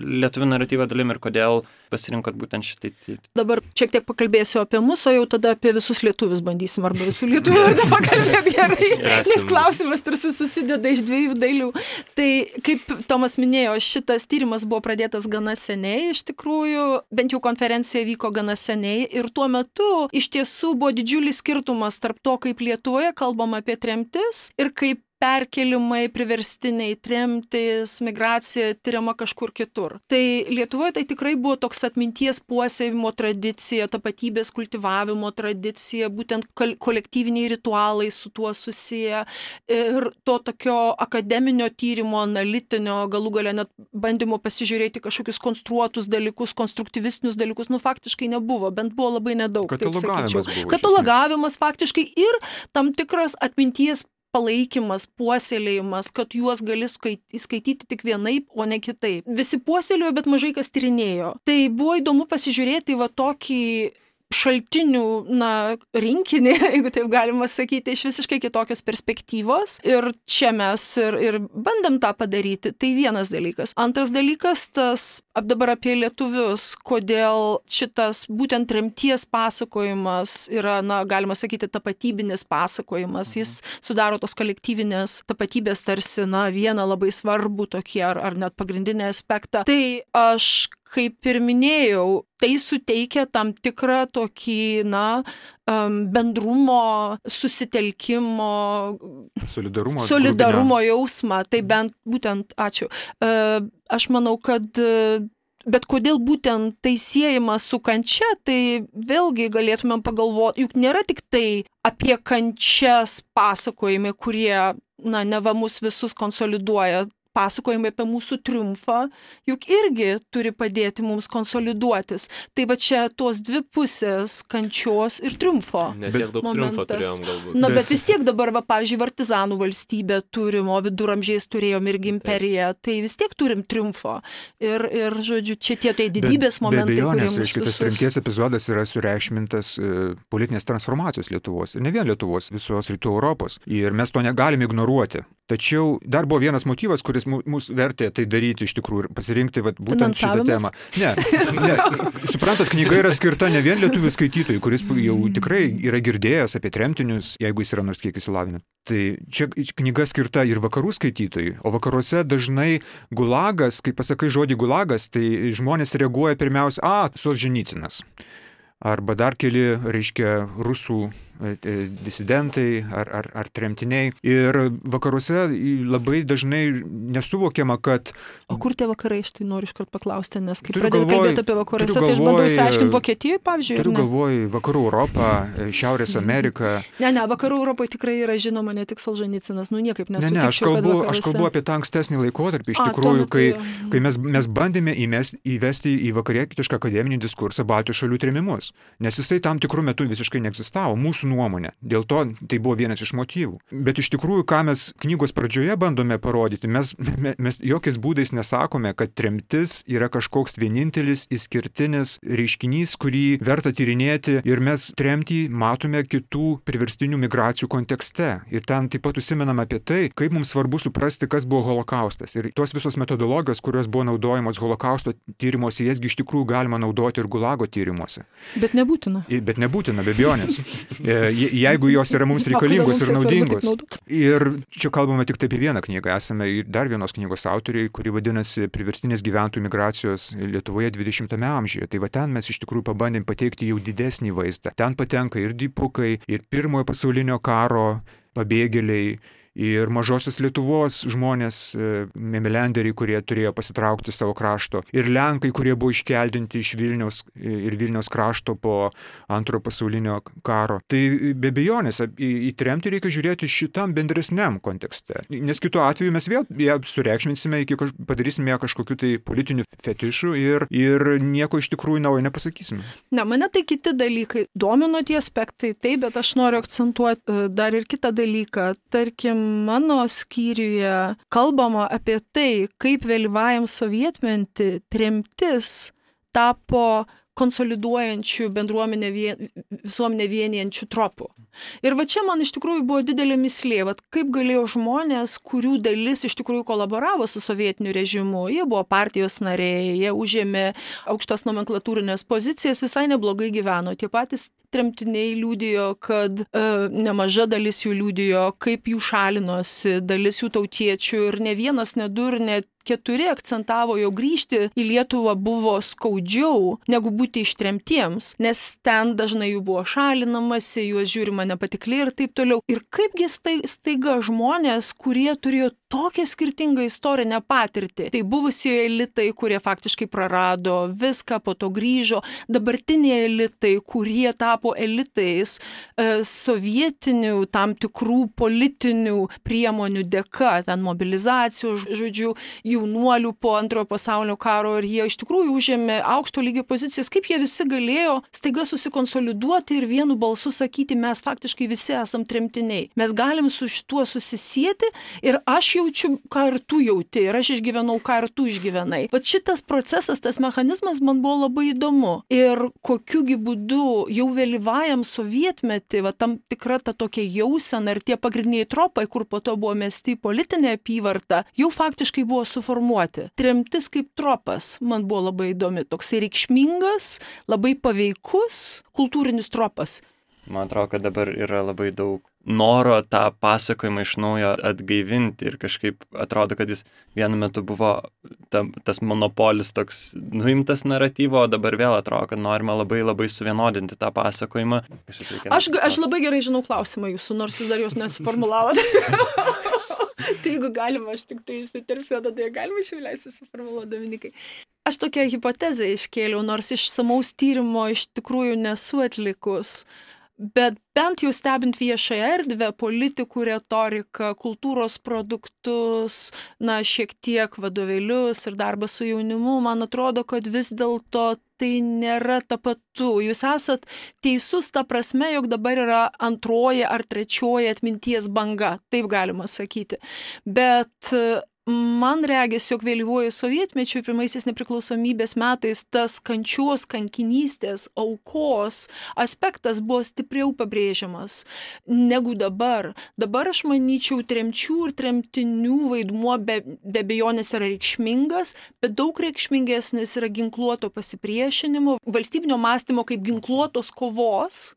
lietuvių naratyvo dalim ir kodėl pasirinkot būtent šitai. Dabar šiek tiek pakalbėsiu apie mus, o jau tada apie visus lietuvius bandysim, arba visų lietuvių pakalbėti gerai, nes klausimas tarsi susideda iš dviejų dalių. Tai kaip Tomas minėjo, šitas tyrimas buvo pradėtas gana seniai, iš tikrųjų, bent jau konferencija vyko gana seniai ir tuo metu iš tiesų buvo didžiulis skirtumas tarp to, kaip Lietuvoje kalbam apie tremtis ir kaip perkelimai priverstiniai tremtys migracija tiriama kažkur kitur. Tai lietuvoje tai tikrai buvo toks atminties puoselėjimo tradicija tapatybės kultivavimo tradicija būtent kol kolektyviniai ritualai su tuo susiję. Ir to tokio akademinio tyrimo analitinio galų gale net bandymo pasižiūrėti kažkokius konstruotus dalykus konstruktyvistinius dalykus nu faktiškai nebuvo bent buvo labai nedaug taip sakyčiau. Katalagavimas faktiškai ir tam tikras atminties palaikymas puoselėjimas kad juos gali skai skaityti tik vienaip o ne kitaip. Visi puoselėjo bet mažai kas tyrinėjo. Tai buvo įdomu pasižiūrėti va tokį šaltinių na rinkinį jeigu taip galima sakyti iš visiškai kitokios perspektyvos. Ir čia mes ir ir bandėm tą padaryti. Tai vienas dalykas. Antras dalykas tas ap dabar apie lietuvius kodėl šitas būtent tremties pasakojimas yra na galima sakyti tapatybinis pasakojimas. Jis sudaro tos kolektyvinės tapatybės tarsi na vieną labai svarbų tokį ar ar net pagrindinį aspektą. Tai aš kaip ir minėjau tai suteikia tam tikrą tokį na bendrumo susitelkimo solidarumo solidarumo jausmą. Tai bent būtent ačiū aš manau kad Bet kodėl būtent tai siejama su kančia, tai vėlgi galėtumėm pagalvoti, juk nėra tik tai apie kančias pasakojimai, kurie, na, neva mus visus konsoliduoja pasakojimai apie mūsų triumfą juk irgi turi padėti mums konsoliduotis. Tai va čia tos dvi pusės - kančios ir triumfo. Ne tiek daug triumfo turėjom galbūt. Na, bet vis tiek dabar, va, pavyzdžiui, partizanų valstybė turim, o viduramžiais turėjom irgi imperiją, tai vis tiek turim triumfo. Ir, ir žodžiu, čia tie tai didybės momentai. Be abejonės, reiškia, tas trimties epizodas yra sureikšmintas e, politinės transformacijos Lietuvos. Ir ne vien Lietuvos, visos rytų Europos. Ir mes to negalime ignoruoti. Tačiau dar buvo vienas motyvas, kuris mus vertė tai daryti iš tikrųjų ir pasirinkti vat, būtent šitą temą. Ne, ne, suprantat, knyga yra skirta ne vien lietuvių skaitytojui, kuris jau tikrai yra girdėjęs apie tremtinius, jeigu jis yra nors kiek įsilavinęs. Tai čia knyga skirta ir vakarų skaitytojui, o vakaruose dažnai gulagas, kai pasakai žodį gulagas, tai žmonės reaguoja pirmiausia, a, Solženicinas. Arba dar keli, reiškia, rusų disidentai ar, ar, ar tremtiniai. Ir vakaruose labai dažnai nesuvokiama, kad... O kur tie vakarai, aš tai noriu iškart paklausti, nes kai pradėjau kalbėti apie vakaruose, tai aš bandau išsiaiškinti Vokietijoje, pavyzdžiui. Turiu galvoj vakarų Europą, e, Šiaurės mhm. Ameriką. Ne, ne, vakarų Europoje tikrai yra žinoma ne tik Solženicinas, nu niekaip nesu. Ne, ne, aš kalbu, aš kalbu apie tą ankstesnį laikotarpį, iš A, tikrųjų, kai, kai mes, mes bandėme įmes, įvesti į vakarietišką akademinį diskursą Baltijos šalių tremimus, nes jisai tam tikrų metų visiškai neegzistavo. Mūsų nuomonę. Dėl to tai buvo vienas iš motyvų. Bet iš tikrųjų, ką mes knygos pradžioje bandome parodyti, mes, mes jokiais būdais nesakome, kad tremtis yra kažkoks vienintelis išskirtinis reiškinys, kurį verta tyrinėti ir mes tremtį matome kitų priverstinių migracijų kontekste. Ir ten taip pat užsimenam apie tai, kaip mums svarbu suprasti, kas buvo holokaustas. Ir tos visos metodologijos, kurios buvo naudojamos holokausto tyrimuose, jasgi iš tikrųjų galima naudoti ir gulago tyrimuose. Bet nebūtina. Bet nebūtina, be abejonės. Jeigu jos yra mums reikalingos ir naudingos. Ir čia kalbame tik apie vieną knygą. Esame dar vienos knygos autoriai, kuri vadinasi Priverstinės gyventojų migracijos Lietuvoje 20-ame amžiuje. Tai va ten mes iš tikrųjų pabandėm pateikti jau didesnį vaizdą. Ten patenka ir dipukai, ir pirmojo pasaulinio karo pabėgėliai, ir mažosios Lietuvos žmonės, e, memelenderiai, kurie turėjo pasitraukti savo krašto, ir Lenkai, kurie buvo iškeldinti iš Vilniaus e, ir Vilniaus krašto po antrojo pasaulinio karo. Tai be bejonės į, tremtį reikia žiūrėti šitam bendresniam kontekste, nes kitu atveju mes vėl ją sureikšminsime, iki, padarysime ją kažkokiu tai politiniu fetišu ir, ir nieko iš tikrųjų naujo nepasakysime. Ne, mane tai kiti dalykai domino tie aspektai, taip, bet aš noriu akcentuoti e, dar ir kitą dalyką. Tarkim, mano skyriuje kalbama apie tai, kaip vėlyvajam sovietmenti tremtis tapo konsoliduojančių bendruomenę vien, visuomenę vienijančių tropų. Ir va čia man iš tikrųjų buvo didelė mislė, va, kaip galėjo žmonės, kurių dalis iš tikrųjų kolaboravo su sovietiniu režimu, jie buvo partijos nariai, jie užėmė aukštas nomenklatūrinės pozicijas, visai neblogai gyveno. Tie patys tremtiniai liūdėjo, kad e, nemaža dalis jų liūdėjo, kaip jų šalinosi, dalis jų tautiečių ir ne vienas, ne du ir net keturi akcentavo, jog grįžti į Lietuvą buvo skaudžiau negu būti ištremtiems, nes ten dažnai jų buvo šalinamasi, juos žiūrima nepatikliai ir taip toliau. Ir kaipgi staiga žmonės, kurie turėjo tokią skirtingą istorinę patirtį. Tai buvusioje elitai, kurie faktiškai prarado viską, po to grįžo, dabartiniai elitai, kurie tapo elitais e, sovietinių tam tikrų politinių priemonių dėka, ten mobilizacijos, žodžiu, jaunuolių po antrojo pasaulinio karo ir jie iš tikrųjų užėmė aukšto lygio pozicijas, kaip jie visi galėjo staiga susikonsoliduoti ir vienu balsu sakyti, mes faktiškai visi esam tremtiniai. Mes galim su šituo susisieti ir aš jaučiu, ką ir tu jauti, ir aš išgyvenau, ką ir tu išgyvenai. Bet šitas procesas, tas mechanizmas man buvo labai įdomu. Ir kokiugi būdu jau vėlyvajam sovietmetį, va, tam tikra ta tokia jausena ir tie pagrindiniai tropai, kur po to buvo mesti į politinę apyvartą, jau faktiškai buvo suformuoti. Tremtis kaip tropas man buvo labai įdomi, toksai reikšmingas, labai paveikus kultūrinis tropas. Man atrodo, kad dabar yra labai daug noro tą pasakojimą iš naujo atgaivinti ir kažkaip atrodo, kad jis vienu metu buvo ta, tas monopolis toks nuimtas naratyvo, o dabar vėl atrodo, kad norima labai labai suvienodinti tą pasakojimą. Aš, aš labai gerai žinau klausimą jūsų, nors jūs dar jos nesuformulavote. tai jeigu galima, aš tik tai įsiterpsiu, tada galima išleisti suformuluoti Dominikai. Aš tokią hipotezę iškėliau, nors iš samaus tyrimo iš tikrųjų nesu atlikus. Bet bent jau stebint viešąją erdvę, politikų retoriką, kultūros produktus, na, šiek tiek vadovėlius ir darbą su jaunimu, man atrodo, kad vis dėlto tai nėra tapatu. Jūs esat teisus ta prasme, jog dabar yra antroji ar trečioji atminties banga, taip galima sakyti. Bet man regis, jog vėlyvuoju sovietmečiu, pirmaisiais nepriklausomybės metais, tas kančios, kankinystės, aukos aspektas buvo stipriau pabrėžiamas negu dabar. Dabar aš manyčiau, tremčių ir tremtinių vaidmuo be, be bejonės yra reikšmingas, bet daug reikšmingesnis yra ginkluoto pasipriešinimo, valstybinio mąstymo kaip ginkluotos kovos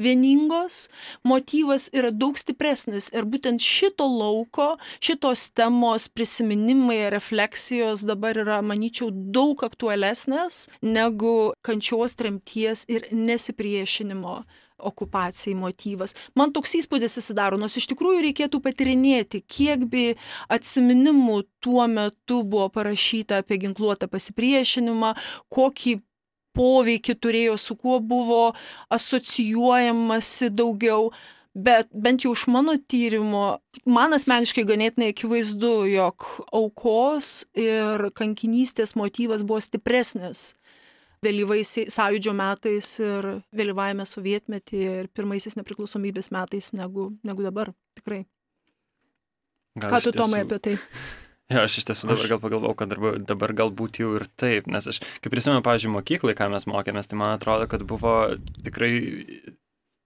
vieningos, motyvas yra daug stipresnis ir būtent šito lauko, šitos temos prisiminimai, refleksijos dabar yra, manyčiau, daug aktualesnės negu kančios tremties ir nesipriešinimo okupacijai motyvas. Man toks įspūdis įsidaro, nors iš tikrųjų reikėtų patirinėti, kiek bi atsiminimų tuo metu buvo parašyta apie ginkluotą pasipriešinimą, kokį poveikį turėjo, su kuo buvo asocijuojamasi daugiau. Bet bent jau iš mano tyrimo, man asmeniškai ganėtinai akivaizdu, jog aukos ir kankinystės motyvas buvo stipresnis vėlyvais sąjūdžio metais ir vėlyvajame sovietmetyje ir pirmaisiais nepriklausomybės metais negu, negu dabar. Tikrai. Gal Ką tu, Tomai, apie tai? Jo, aš iš tiesų dabar aš... gal pagalvojau, kad dabar, dabar galbūt jau ir taip, nes aš, kaip prisimenu, pavyzdžiui, mokyklai, ką mes mokėmės, tai man atrodo, kad buvo tikrai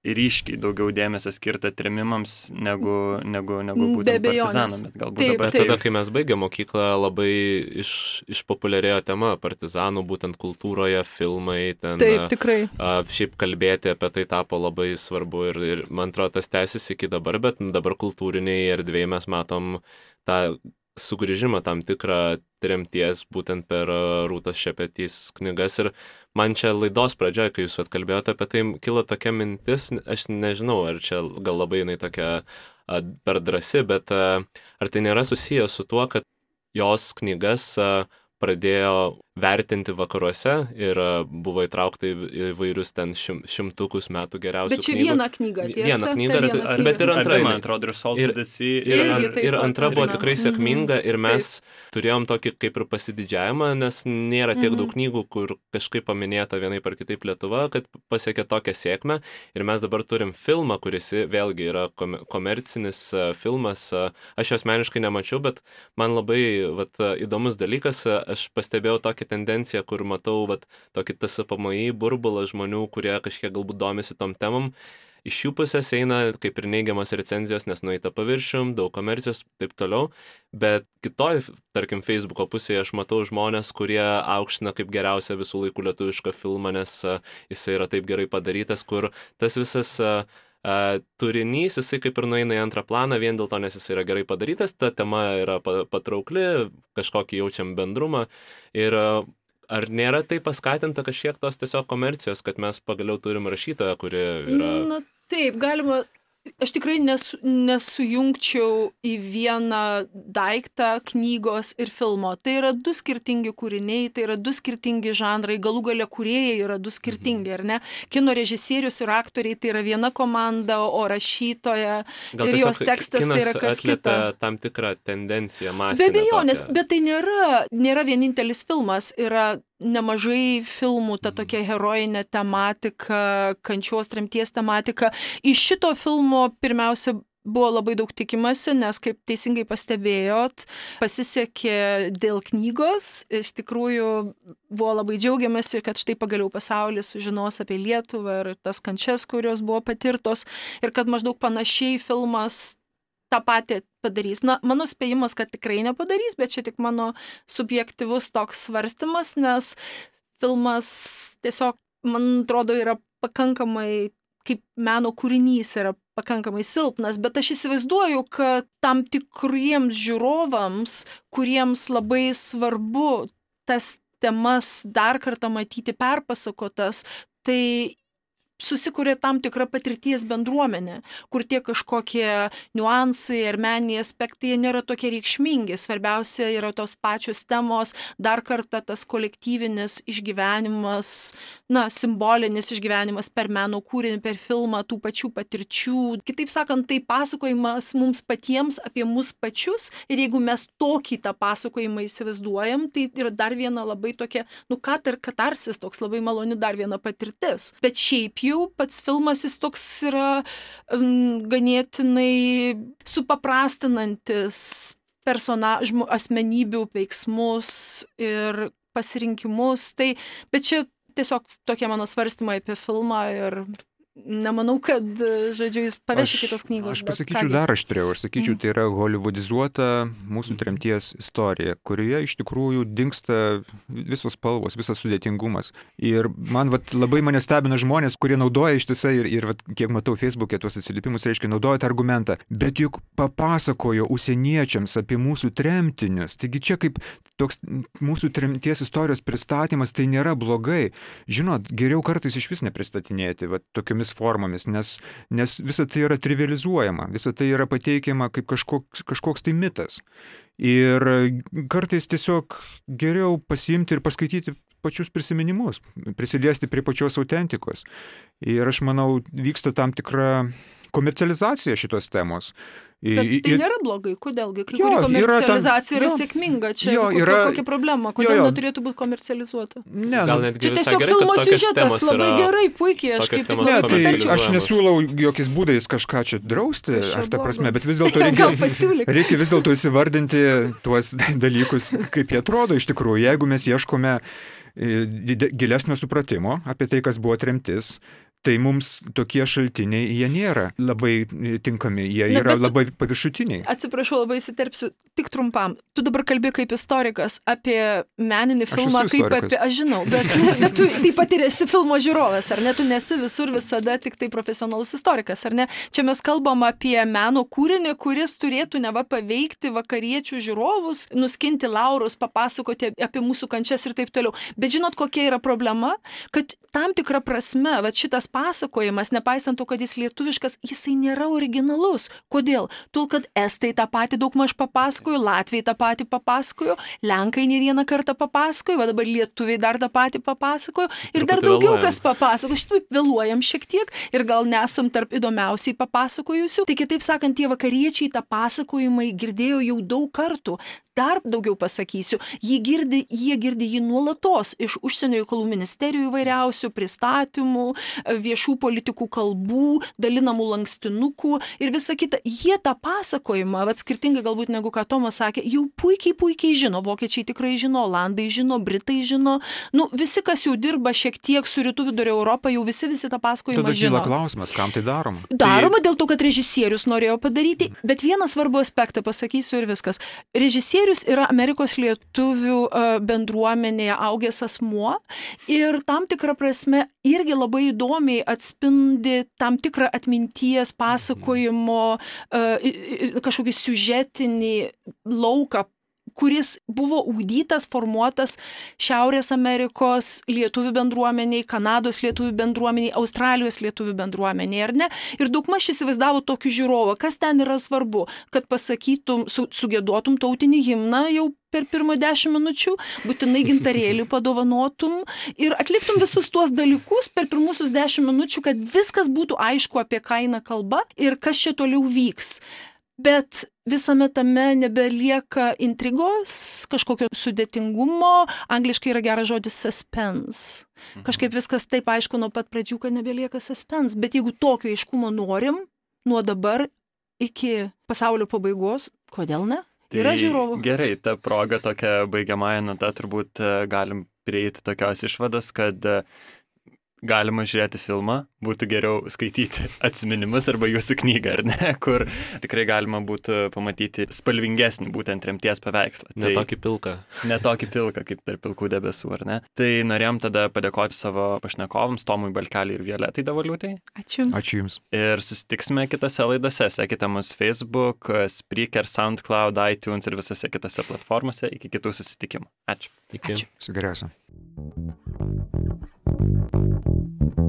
ryškiai daugiau dėmesio skirta tremimams negu, negu, negu būtent partizanam. Bet galbūt taip, dabar taip. tada, kai mes baigėme mokyklą, labai iš, išpopuliarėjo tema partizanų, būtent kultūroje, filmai, ten. Taip, tikrai. A, šiaip kalbėti apie tai tapo labai svarbu ir, ir man atrodo, tas tęsiasi iki dabar, bet dabar kultūriniai erdvėjai mes matom tą sugrįžimą tam tikrą tremties būtent per e, Rūtos Šepetys knygas. Ir man čia laidos pradžioje, kai jūs atkalbėjote apie tai, kilo tokia mintis, aš nežinau, ar čia gal labai jinai tokia per drasi, bet ar tai nėra susijęs su tuo, kad jos knygas pradėjo vertinti vakaruose ir buvo įtraukta į vairius ten šim, šimtukus metų geriausių. Bet čia knygų. viena knyga, tiesa. Viena knyga, ta bet, viena bet ir antra. Man atrodo, ir Salt ir. Ir, ir, taip ir antra buvo tikrai Mhm. sėkminga ir mes turėjom tokį kaip ir pasididžiavimą, nes nėra tiek Mhm. daug knygų, kur kažkaip paminėta vienai par kitaip Lietuva, kad pasiekė tokią sėkmę. Ir mes dabar turim filmą, kuris vėlgi yra kom- komercinis e, filmas. E, Aš jo asmeniškai nemačiau, bet man labai vat, e, įdomus dalykas, e, aš pastebėjau tokią tendenciją, kur matau vat, tokį TSPMI burbulą žmonių, kurie kažkiek galbūt domisi tom temam. Iš jų pusės eina kaip ir neigiamas recenzijos, nes nueita paviršium, daug komercijos, taip toliau. Bet kitoj, tarkim, Facebook'o pusėje aš matau žmonės, kurie aukština kaip geriausią visų laikų lietuvišką filmą, nes a, jisai yra taip gerai padarytas, kur tas visas a, turinys, jisai kaip ir nueina į antrą planą vien dėl to, nes jisai yra gerai padarytas, ta tema yra pa- patraukli, kažkokį jaučiam bendrumą. Ir ar nėra tai paskatinta kažkiek tos tiesiog komercijos, kad mes pagaliau turim rašytoją, kuri yra... Na taip, galima. Aš tikrai nesu, nesujungčiau į vieną daiktą knygos ir filmo. Tai yra du skirtingi kūriniai, tai yra du skirtingi žanrai, galų gale kūrėjai yra du skirtingi, ar ne? Kino režisierius ir aktoriai tai yra viena komanda, o rašytoja Gal ir jos tekstas tai yra kas kita. tam tikrą tendenciją Be masinę. abejonės, tokią. bet tai nėra, nėra vienintelis filmas, yra nemažai filmų, ta tokia herojinė tematika, kančios tremties tematika. Iš šito filmo pirmiausia buvo labai daug tikimasi, nes, kaip teisingai pastebėjot, pasisekė dėl knygos. Iš tikrųjų buvo labai džiaugiamasi, kad štai pagaliau pasaulis sužinos apie Lietuvą ir tas kančias, kurios buvo patirtos. Ir kad maždaug panašiai filmas tą patį padarys. Na, mano spėjimas, kad tikrai nepadarys, bet čia tik mano subjektivus toks svarstymas, nes filmas tiesiog, man atrodo, yra pakankamai kaip meno kūrinys yra pakankamai silpnas, bet aš įsivaizduoju, kad tam tikriems žiūrovams, kuriems labai svarbu tas temas dar kartą matyti perpasakotas, tai susikuria tam tikra patirties bendruomenė, kur tie kažkokie niuansai ar meniniai aspektai nėra tokie reikšmingi. Svarbiausia yra tos pačios temos, dar kartą tas kolektyvinis išgyvenimas, na, simbolinis išgyvenimas per meno kūrinį, per filmą, tų pačių patirčių. Kitaip sakant, tai pasakojimas mums patiems apie mus pačius ir jeigu mes tokį tą pasakojimą įsivaizduojam, tai yra dar viena labai tokia, nu, kat ir katarsis, toks labai maloni dar viena patirtis. Bet šiaip jau pats filmas jis toks yra um, ganėtinai supaprastinantis personažų, asmenybių veiksmus ir pasirinkimus. Tai, bet čia tiesiog tokie mano svarstymai apie filmą ir nemanau, kad, žodžiu, jis paveš iki tos knygos. Aš pasakyčiau dar aštriau, aš sakyčiau, Mhm. tai yra holivudizuota mūsų tremties istorija, kurioje iš tikrųjų dinksta visos spalvos, visas sudėtingumas. Ir man vat, labai mane stebina žmonės, kurie naudoja ištisai ir, ir vat, kiek matau Facebook'e tuos atsiliepimus, reiškia, naudoja tą argumentą. Bet juk papasakojo užsieniečiams apie mūsų tremtinius. Taigi čia kaip toks mūsų tremties istorijos pristatymas, tai nėra blogai. Žinot, geriau kartais iš vis nepristatinėti vat, tokiomis formomis, nes, nes visa tai yra trivializuojama, visa tai yra pateikiama kaip kažkoks, kažkoks tai mitas. Ir kartais tiesiog geriau pasiimti ir paskaityti pačius prisiminimus, prisiliesti prie pačios autentikos. Ir aš manau, vyksta tam tikra komercializacija šitos temos. Bet tai ir- nėra blogai, kodėlgi? Kai Jo, kuri yra tam- komercializacija yra jo, sėkminga, čia jo, kokia, yra- kokia problema, jo, kodėl jo. neturėtų būti komercializuota? Ne, Gal nu, netgi Čia tiesiog gerai, filmo siužetas labai gerai, puikiai, aš kaip tik Ne, tai aš nesiūlau jokiais būdais kažką čia drausti, ar ta prasme, bet vis dėlto reikia, reikia vis dėlto įsivardinti tuos dalykus, kaip jie atrodo iš tikrųjų. Jeigu mes ieškome e, gilesnio supratimo apie tai, kas buvo tremtis, tai mums tokie šaltiniai jie nėra labai e, tinkami, jie Na, yra bet tu- labai paviršutiniai. Atsiprašau, labai įsiterpsiu, tik trumpam. Tu dabar kalbi kaip istorikas apie meninį filmą, kaip apie, aš žinau, bet, bet tu taip pat ir esi filmo žiūrovas, ar ne? Tu nesi visur visada tik tai profesionalus istorikas, ar ne? Čia mes kalbam apie meno kūrinį, kuris turėtų neva paveikti vakariečių žiūrovus, nuskinti laurus, papasakoti apie mūsų kančias ir taip toliau. Bet žinot, kokia yra problema? Kad tam tikra prasme, va šitas pasakojimas, nepaisant to, kad jis lietuviškas, jisai nėra originalus. Kodėl? Tol, kad estai tą patį daugmaž papasakojo, latviai tą patį papasakojo, lenkai ne vieną kartą papasakojo, o dabar lietuviai dar tą patį papasakojo ir dar daugiau kas papasakojo. Šitai vėluojam šiek tiek ir gal nesam tarp įdomiausiai papasakojusių. Tai kitaip sakant, tie vakariečiai tą pasakojimą girdėjo jau daug kartų dar daugiau pasakysiu, jie girdi, jie girdi jį nuolatos iš užsienio reikalų ministerijų įvairiausių pristatymų, viešų politikų kalbų, dalinamų lankstinukų ir visa kita. Jie tą pasakojimą, bet skirtingai galbūt negu ką Tomas sakė, jau puikiai, puikiai žino. Vokiečiai tikrai žino, olandai žino, britai žino. Nu, visi, kas jau dirba šiek tiek su rytų vidurio Europą, jau visi, visi tą pasakojimą Tada žino. kyla klausimas, kam tai daroma? Daroma dėl to, kad režisierius norėjo padaryti, bet vieną svarbų aspektą pasakysiu ir viskas. Režisierius yra Amerikos lietuvių e, bendruomenėje augęs asmuo ir tam tikrą prasme irgi labai įdomiai atspindi tam tikrą atminties pasakojimo e, i- i- kažkokį siužetinį lauką kuris buvo ugdytas, formuotas Šiaurės Amerikos lietuvių bendruomeniai, Kanados lietuvių bendruomeniai, Australijos lietuvių bendruomeniai, ar ne? Ir daugmaž įsivaizdavo tokį žiūrovą, kas ten yra svarbu, kad pasakytum, su, sugėduotum tautinį himną jau per pirmą dešimt minučių, būtinai gintarėlį padovanotum ir atliktum visus tuos dalykus per pirmusius dešimt minučių, kad viskas būtų aišku, apie ką eina kalba ir kas čia toliau vyks. Bet visame tame nebelieka intrigos, kažkokio sudėtingumo, angliškai yra geras žodis suspense. Kažkaip viskas taip aišku nuo pat pradžių, kad nebelieka suspense, bet jeigu tokio aiškumo norim, nuo dabar iki pasaulio pabaigos, kodėl ne? Yra žiūrovų. Tai Gerai, ta proga tokia baigiamąją nata turbūt e, galim prieiti tokios išvados, kad e, galima žiūrėti filmą, būtų geriau skaityti atsiminimus arba jūsų knygą, ar ne, kur tikrai galima būtų pamatyti spalvingesnį būtent tremties paveikslą. Ne tokį pilką. ne tokį pilką kaip per pilkų debesų, ar ne? Tai norėjom tada padėkoti savo pašnekovams, Tomui Balkeliui ir Violetai Davaliutai. Ačiū Jums. Ačiū Jums. Ir susitiksime kitose laidose. Sekite mus Facebook, Spreaker, SoundCloud, iTunes ir visose kitose platformose. Iki kitų susitikimų. Ačiū. Iki. Ačiū. Viso geriausio. Thank you.